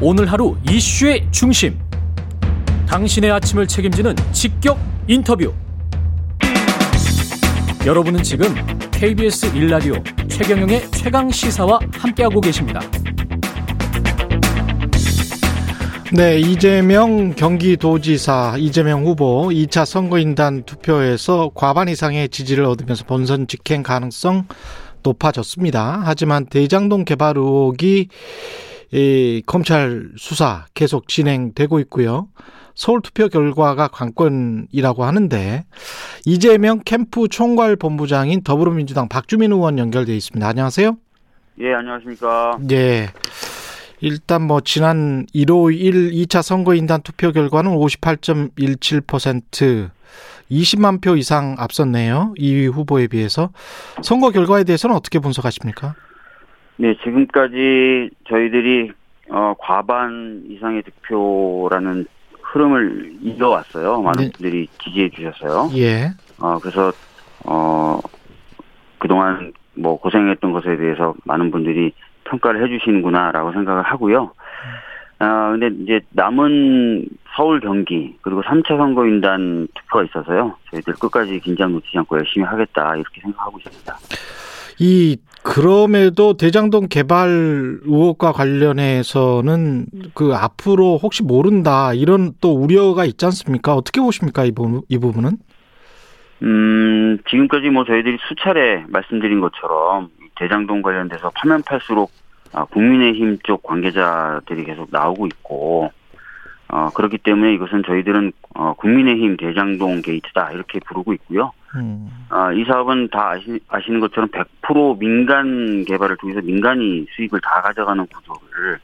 오늘 하루 이슈의 중심. 당신의 아침을 책임지는 직격 인터뷰. 여러분은 지금 KBS 일라디오 최경영의 최강 시사와 함께하고 계십니다. 네, 이재명 경기도지사 이재명 후보 2차 선거인단 투표에서 과반 이상의 지지를 얻으면서 본선 직행 가능성 높아졌습니다. 하지만 대장동 개발 의혹이 이 검찰 수사 계속 진행되고 있고요. 서울 투표 결과가 관건이라고 하는데 이재명 캠프 총괄 본부장인 더불어민주당 박주민 의원 연결돼 있습니다. 안녕하세요. 예, 안녕하십니까. 예. 일단 뭐 지난 1호1 2차 선거인단 투표 결과는 58.17% 20만 표 이상 앞섰네요. 2위 후보에 비해서 선거 결과에 대해서는 어떻게 분석하십니까? 네, 지금까지 저희들이 어, 과반 이상의 득표라는 흐름을 이어왔어요. 많은 네. 분들이 지지해 주셨어요. 예. 어, 그래서 어, 그동안 뭐 고생했던 것에 대해서 많은 분들이 평가를 해주시는구나라고 생각을 하고요. 아, 근데 이제 남은 서울 경기 그리고 3차 선거인단 투표가 있어서요. 저희들 끝까지 긴장 놓치지 않고 열심히 하겠다 이렇게 생각하고 있습니다. 이 그럼에도 대장동 개발 의혹과 관련해서는 그 앞으로 혹시 모른다 이런 또 우려가 있지 않습니까? 어떻게 보십니까 이 부분 이 부분은? 음, 지금까지 뭐 저희들이 수차례 말씀드린 것처럼 이 대장동 관련돼서 파면 팔수록 아, 국민의힘 쪽 관계자들이 계속 나오고 있고, 어, 그렇기 때문에 이것은 저희들은 어, 국민의힘 대장동 게이트다 이렇게 부르고 있고요. 음. 아, 이 사업은 다 아시, 아시는 것처럼 100% 민간 개발을 통해서 민간이 수익을 다 가져가는 구조를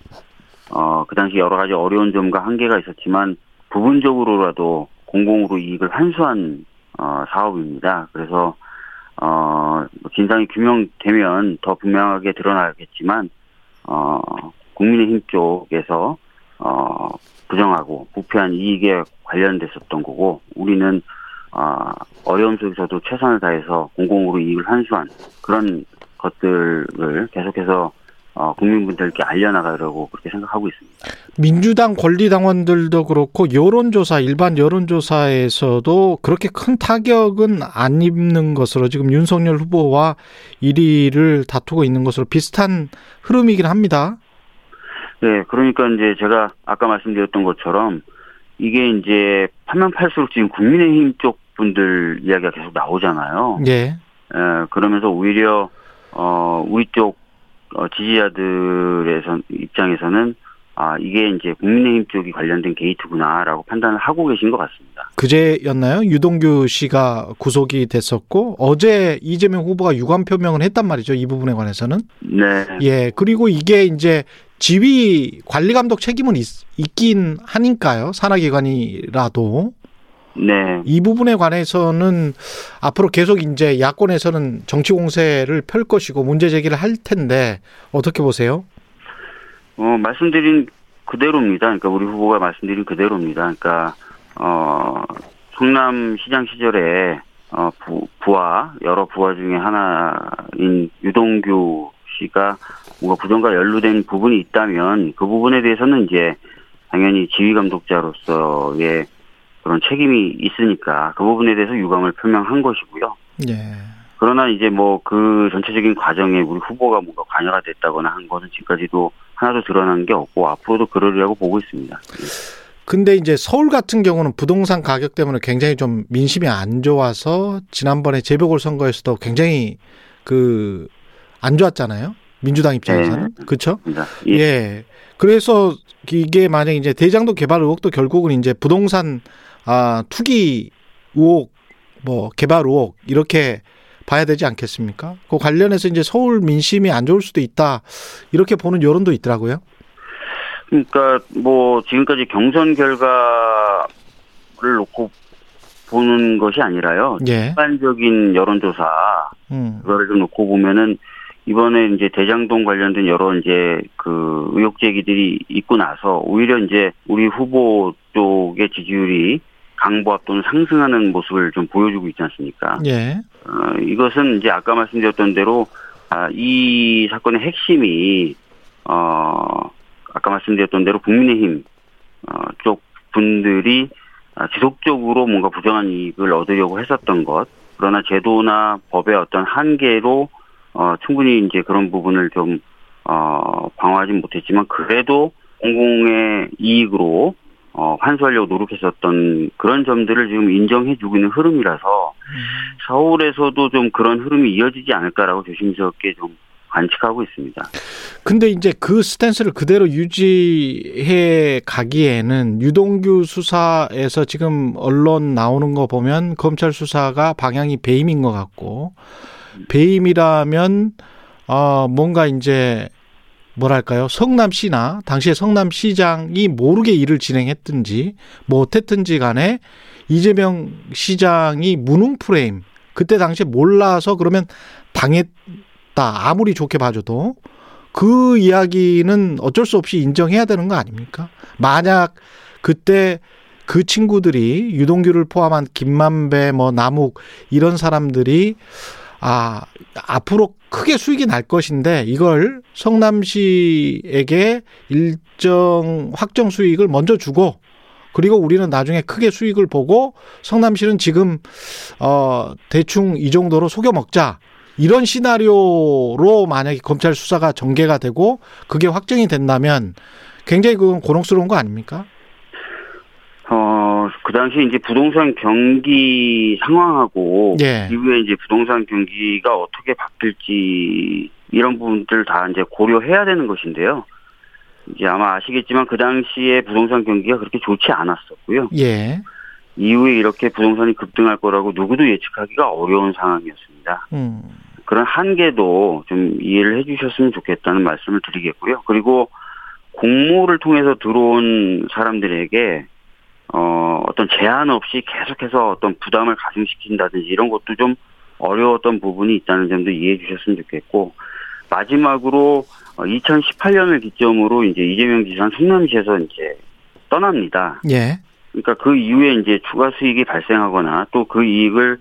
어, 그 당시 여러 가지 어려운 점과 한계가 있었지만 부분적으로라도 공공으로 이익을 환수한 어, 사업입니다. 그래서 어, 진상이 규명되면 더 분명하게 드러나겠지만 어, 국민의힘 쪽에서 어, 부정하고 부패한 이익에 관련됐었던 거고 우리는 아, 어려움 속에서도 최선을 다해서 공공으로 이익을 환수한 그런 것들을 계속해서 어, 국민분들께 알려나가려고 그렇게 생각하고 있습니다. 민주당 권리당원들도 그렇고 여론조사 일반 여론조사에서도 그렇게 큰 타격은 안 입는 것으로 지금 윤석열 후보와 1위를 다투고 있는 것으로 비슷한 흐름이긴 합니다. 네, 그러니까 이제 제가 아까 말씀드렸던 것처럼 이게 이제 파면 팔수록 지금 국민의힘 쪽 분들 이야기가 계속 나오잖아요. 예. 에, 그러면서 오히려 어 우리 쪽 어, 지지자들의 입장에서는 아 이게 이제 국민의힘 쪽이 관련된 게이트구나라고 판단을 하고 계신 것 같습니다. 그제였나요? 유동규 씨가 구속이 됐었고 어제 이재명 후보가 유감 표명을 했단 말이죠. 이 부분에 관해서는. 네, 예. 그리고 이게 이제 지휘 관리 감독 책임은 있, 있긴 하니까요. 산하기관이라도. 네, 이 부분에 관해서는 앞으로 계속 이제 야권에서는 정치 공세를 펼 것이고 문제 제기를 할 텐데 어떻게 보세요? 어 말씀드린 그대로입니다. 그러니까 우리 후보가 말씀드린 그대로입니다. 그러니까 어 성남 시장 시절에 어 부, 부하 여러 부하 중에 하나인 유동규 씨가 뭔가 부정과 연루된 부분이 있다면 그 부분에 대해서는 이제 당연히 지휘 감독자로서의 그런 책임이 있으니까 그 부분에 대해서 유감을 표명한 것이고요. 예. 그러나 이제 뭐 그 전체적인 과정에 우리 후보가 뭔가 관여가 됐다거나 한 것은 지금까지도 하나도 드러난 게 없고 앞으로도 그러리라고 보고 있습니다. 근데 이제 서울 같은 경우는 부동산 가격 때문에 굉장히 좀 민심이 안 좋아서 지난번에 재보궐 선거에서도 굉장히 그 안 좋았잖아요. 민주당 입장에서는. 그렇죠? 입니다. 예. 예. 그래서 이게 만약 이제 대장도 개발 의혹도 결국은 이제 부동산 아 투기 의혹 뭐 개발 의혹 이렇게 봐야 되지 않겠습니까? 그 관련해서 이제 서울 민심이 안 좋을 수도 있다 이렇게 보는 여론도 있더라고요. 그러니까 뭐 지금까지 경선 결과를 놓고 보는 것이 아니라요. 예. 일반적인 여론조사 음. 그거를 좀 놓고 보면은 이번에 이제 대장동 관련된 여러 이제 그 의혹 제기들이 있고 나서 오히려 이제 우리 후보 쪽의 지지율이 강보합 또는 상승하는 모습을 좀 보여주고 있지 않습니까? 예. 어, 이것은 이제 아까 말씀드렸던 대로 아, 이 사건의 핵심이 어 아까 말씀드렸던 대로 국민의힘 어, 쪽 분들이 아, 지속적으로 뭔가 부정한 이익을 얻으려고 했었던 것 그러나 제도나 법의 어떤 한계로 어, 충분히 이제 그런 부분을 좀 어, 방어하지 못했지만 그래도 공공의 이익으로 어, 환수하려고 노력했었던 그런 점들을 지금 인정해주고 있는 흐름이라서 서울에서도 좀 그런 흐름이 이어지지 않을까라고 조심스럽게 좀 관측하고 있습니다. 근데 이제 그 스탠스를 그대로 유지해 가기에는 유동규 수사에서 지금 언론 나오는 거 보면 검찰 수사가 방향이 배임인 것 같고 배임이라면 어 뭔가 이제 뭐랄까요 성남시나 당시에 성남시장이 모르게 일을 진행했든지 뭐 어땠든지 간에 이재명 시장이 무능 프레임 그때 당시에 몰라서 그러면 당했다 아무리 좋게 봐줘도 그 이야기는 어쩔 수 없이 인정해야 되는 거 아닙니까? 만약 그때 그 친구들이 유동규를 포함한 김만배 뭐 남욱 이런 사람들이 아 앞으로 크게 수익이 날 것인데 이걸 성남시에게 일정 확정 수익을 먼저 주고 그리고 우리는 나중에 크게 수익을 보고 성남시는 지금 어 대충 이 정도로 속여 먹자. 이런 시나리오로 만약에 검찰 수사가 전개가 되고 그게 확정이 된다면 굉장히 그건 곤혹스러운 거 아닙니까? 당시 이제 부동산 경기 상황하고 예. 이후에 이제 부동산 경기가 어떻게 바뀔지 이런 부분들 다 이제 고려해야 되는 것인데요. 이제 아마 아시겠지만 그 당시에 부동산 경기가 그렇게 좋지 않았었고요. 예. 이후에 이렇게 부동산이 급등할 거라고 누구도 예측하기가 어려운 상황이었습니다. 음. 그런 한계도 좀 이해를 해주셨으면 좋겠다는 말씀을 드리겠고요. 그리고 공모를 통해서 들어온 사람들에게 어, 어떤 제한 없이 계속해서 어떤 부담을 가중시킨다든지 이런 것도 좀 어려웠던 부분이 있다는 점도 이해해 주셨으면 좋겠고, 마지막으로 2018년을 기점으로 이제 이재명 지사는 성남시에서 이제 떠납니다. 예. 그러니까 그 이후에 이제 추가 수익이 발생하거나 또 그 이익을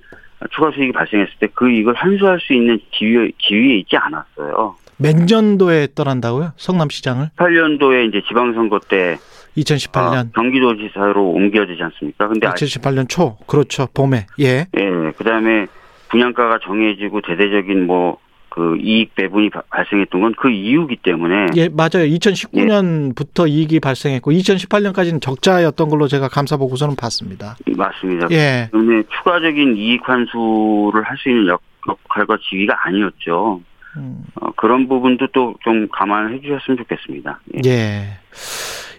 추가 수익이 발생했을 때 그 이익을 환수할 수 있는 지위, 지위에 있지 않았어요. 몇 년도에 떠난다고요? 성남시장을? 8년도에 이제 지방선거 때 2018년. 어, 경기도지사로 옮겨지지 않습니까? 근데 2018년 초. 그렇죠. 봄에. 예. 예, 그 다음에 분양가가 정해지고 대대적인 뭐, 그 이익 배분이 바, 발생했던 건 그 이유기 때문에. 예, 맞아요. 2019년부터 예. 이익이 발생했고, 2018년까지는 적자였던 걸로 제가 감사 보고서는 봤습니다. 맞습니다. 예. 때문에 추가적인 이익 환수를 할 수 있는 역, 역할과 지위가 아니었죠. 음. 어, 그런 부분도 또 좀 감안해 주셨으면 좋겠습니다. 예. 예.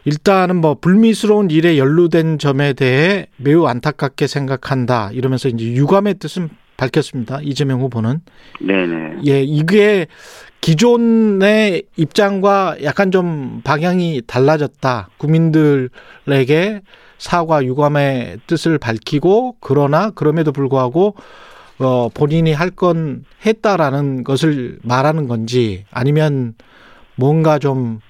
일단은 뭐 불미스러운 일에 연루된 점에 대해 매우 안타깝게 생각한다 이러면서 이제 유감의 뜻은 밝혔습니다. 이재명 후보는. 네네. 예, 이게 기존의 입장과 약간 좀 방향이 달라졌다. 국민들에게 사과 유감의 뜻을 밝히고 그러나 그럼에도 불구하고 어 본인이 할 건 했다라는 것을 말하는 건지 아니면 뭔가 좀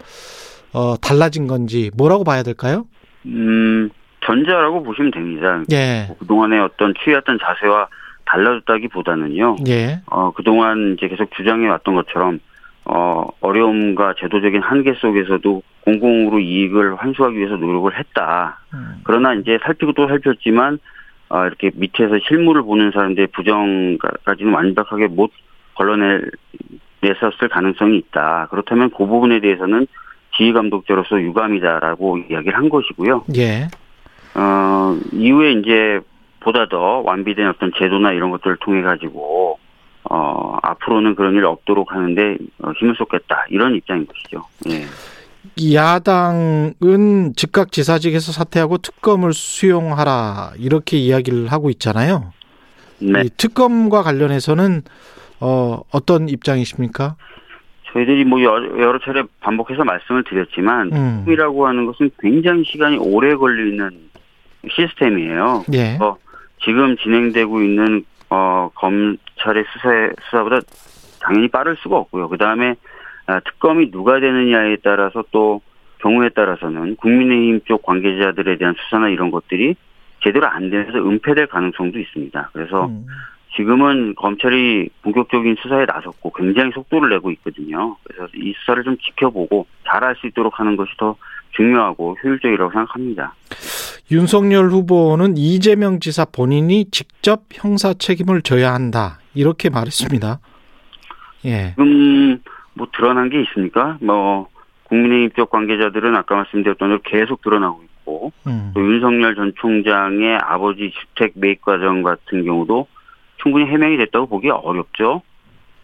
어, 달라진 건지 뭐라고 봐야 될까요? 음, 전자라고 보시면 됩니다. 예. 뭐 그동안의 어떤 취해왔던 자세와 달라졌다기보다는요. 예. 어, 그동안 이제 계속 주장해 왔던 것처럼 어, 어려움과 제도적인 한계 속에서도 공공으로 이익을 환수하기 위해서 노력을 했다. 음. 그러나 이제 살피고 또 살폈지만 어, 이렇게 밑에서 실물을 보는 사람들의 부정까지는 완벽하게 못 걸러낼 냈었을 가능성이 있다. 그렇다면 그 부분에 대해서는 지휘 감독자로서 유감이다라고 이야기를 한 것이고요. 예. 어, 이후에 이제 보다 더 완비된 어떤 제도나 이런 것들을 통해 가지고 어, 앞으로는 그런 일 없도록 하는데 어, 힘을 쏟겠다 이런 입장인 것이죠. 예. 야당은 즉각 지사직에서 사퇴하고 특검을 수용하라 이렇게 이야기를 하고 있잖아요. 네. 특검과 관련해서는 어, 어떤 입장이십니까? 저희들이 뭐 여러 차례 반복해서 말씀을 드렸지만 음. 특검이라고 하는 것은 굉장히 시간이 오래 걸리는 시스템이에요. 예. 어, 지금 진행되고 있는 어, 검찰의 수사 수사보다 당연히 빠를 수가 없고요. 그 다음에 아, 특검이 누가 되느냐에 따라서 또 경우에 따라서는 국민의힘 쪽 관계자들에 대한 수사나 이런 것들이 제대로 안 돼서 은폐될 가능성도 있습니다. 그래서 음. 지금은 검찰이 본격적인 수사에 나섰고 굉장히 속도를 내고 있거든요. 그래서 이 수사를 좀 지켜보고 잘할 수 있도록 하는 것이 더 중요하고 효율적이라고 생각합니다. 윤석열 후보는 이재명 지사 본인이 직접 형사 책임을 져야 한다. 이렇게 말했습니다. 예. 지금 뭐 드러난 게 있습니까? 뭐 국민의힘 쪽 관계자들은 아까 말씀드렸던 대로 계속 드러나고 있고 음. 또 윤석열 전 총장의 아버지 주택 매입 과정 같은 경우도 충분히 해명이 됐다고 보기 어렵죠.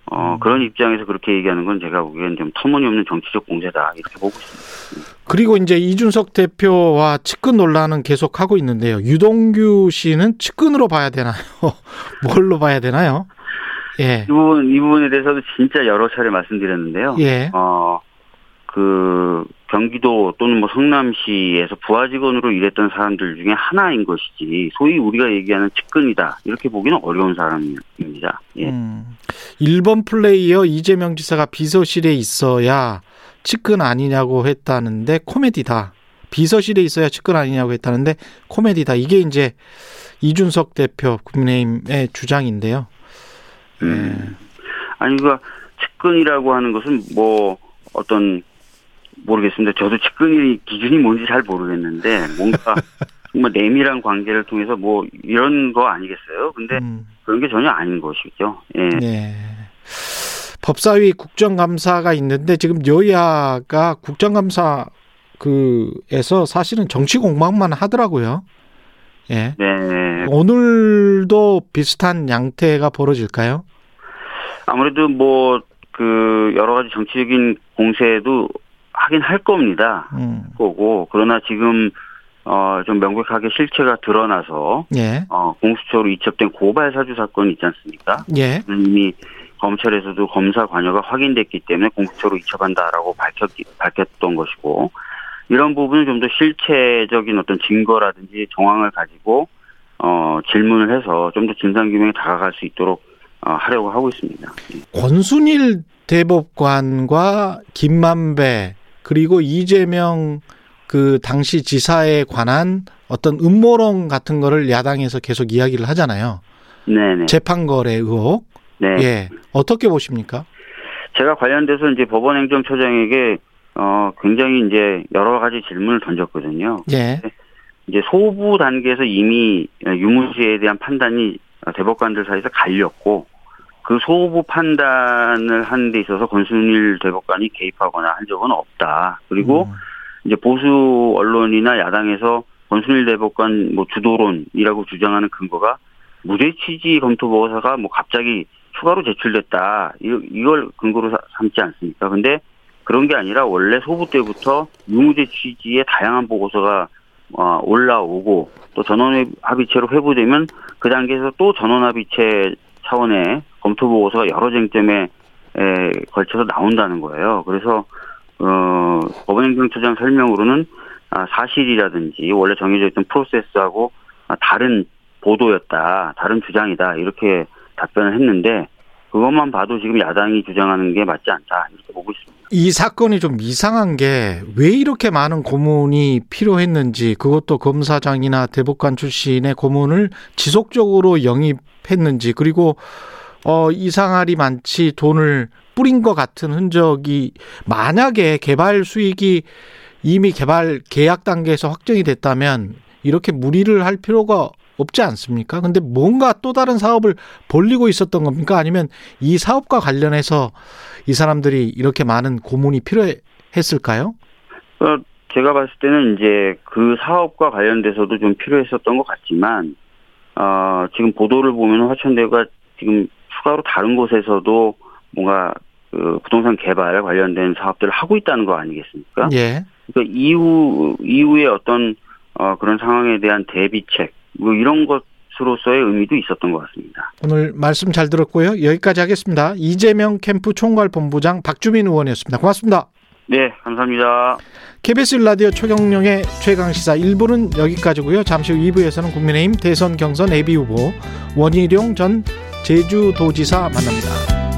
어, 음. 그런 입장에서 그렇게 얘기하는 건 제가 보기엔 좀 터무니없는 정치적 공세다 이렇게 보고 있습니다. 그리고 이제 이준석 대표와 측근 논란은 계속하고 있는데요. 유동규 씨는 측근으로 봐야 되나요? 뭘로 봐야 되나요? 예. 이 부분 이 부분에 대해서도 진짜 여러 차례 말씀드렸는데요. 예. 어, 그 경기도 또는 뭐 성남시에서 부하 직원으로 일했던 사람들 중에 하나인 것이지 소위 우리가 얘기하는 측근이다 이렇게 보기는 어려운 사람입니다. 예. 음, 1번 플레이어 이재명 지사가 비서실에 있어야 측근 아니냐고 했다는데 코미디다. 비서실에 있어야 측근 아니냐고 했다는데 코미디다. 이게 이제 이준석 대표 국민의힘의 주장인데요. 음. 아니 그 측근이라고 하는 것은 뭐 어떤 모르겠습니다. 저도 측근이 기준이 뭔지 잘 모르겠는데 뭔가 정말 내밀한 관계를 통해서 뭐 이런 거 아니겠어요? 근데 음. 그런 게 전혀 아닌 것이죠. 예. 네. 법사위 국정감사가 있는데 지금 여야가 국정감사 그에서 사실은 정치 공방만 하더라고요. 예. 네. 오늘도 비슷한 양태가 벌어질까요? 아무래도 뭐 그 여러 가지 정치적인 공세도 하긴 할 겁니다. 음. 거고 그러나 지금 어 좀 명백하게 실체가 드러나서 예. 어 공수처로 이첩된 고발 사주 사건이 있지 않습니까? 예. 이미 검찰에서도 검사 관여가 확인됐기 때문에 공수처로 이첩한다라고 밝혔 밝혔던 것이고 이런 부분을 좀더 실체적인 어떤 증거라든지 정황을 가지고 어 질문을 해서 좀 더 진상 규명에 다가갈 수 있도록 어, 하려고 하고 있습니다. 권순일 대법관과 김만배 그리고 이재명 그 당시 지사에 관한 어떤 음모론 같은 거를 야당에서 계속 이야기를 하잖아요. 네네. 재판 거래 의혹. 네. 예. 어떻게 보십니까? 제가 관련돼서 이제 법원행정처장에게 어 굉장히 이제 여러 가지 질문을 던졌거든요. 예. 이제 소부 단계에서 이미 유무죄에 대한 판단이 대법관들 사이에서 갈렸고 그 소부 판단을 하는 데 있어서 권순일 대법관이 개입하거나 한 적은 없다. 그리고 음. 이제 보수 언론이나 야당에서 권순일 대법관 뭐 주도론이라고 주장하는 근거가 무죄 취지 검토 보고서가 뭐 갑자기 추가로 제출됐다. 이걸 근거로 삼지 않습니까? 근데 그런 게 아니라 원래 소부 때부터 유무죄 취지의 다양한 보고서가 어, 올라오고 또 전원 합의체로 회부되면 그 단계에서 또 전원 합의체 차원의 검토 보고서가 여러 쟁점에 에 걸쳐서 나온다는 거예요. 그래서 어 법원행정처장 설명으로는 아, 사실이라든지 원래 정해져 있던 프로세스하고 아, 다른 보도였다, 다른 주장이다 이렇게 답변을 했는데 그것만 봐도 지금 야당이 주장하는 게 맞지 않다 이렇게 보고 있습니다. 이 사건이 좀 이상한 게 왜 이렇게 많은 고문이 필요했는지 그것도 검사장이나 대법관 출신의 고문을 지속적으로 영입했는지 그리고 어, 이상할이 많지 돈을 뿌린 것 같은 흔적이 만약에 개발 수익이 이미 개발 계약 단계에서 확정이 됐다면 이렇게 무리를 할 필요가 없지 않습니까? 근데 뭔가 또 다른 사업을 벌리고 있었던 겁니까? 아니면 이 사업과 관련해서 이 사람들이 이렇게 많은 고문이 필요했을까요? 어, 제가 봤을 때는 이제 그 사업과 관련돼서도 좀 필요했었던 것 같지만, 어, 지금 보도를 보면 화천대가 지금 추가로 다른 곳에서도 뭔가 그 부동산 개발 관련된 사업들을 하고 있다는 거 아니겠습니까? 예. 그러니까 이후 이후에 어떤 어 그런 상황에 대한 대비책 뭐 이런 것으로서의 의미도 있었던 것 같습니다. 오늘 말씀 잘 들었고요. 여기까지 하겠습니다. 이재명 캠프 총괄 본부장 박주민 의원이었습니다. 고맙습니다. 네, 감사합니다. KBS 라디오 최경령의 최강 시사 1부는 여기까지고요. 잠시 후 2부에서는 국민의힘 대선 경선 예비 후보 원희룡 전 제주도지사 만납니다.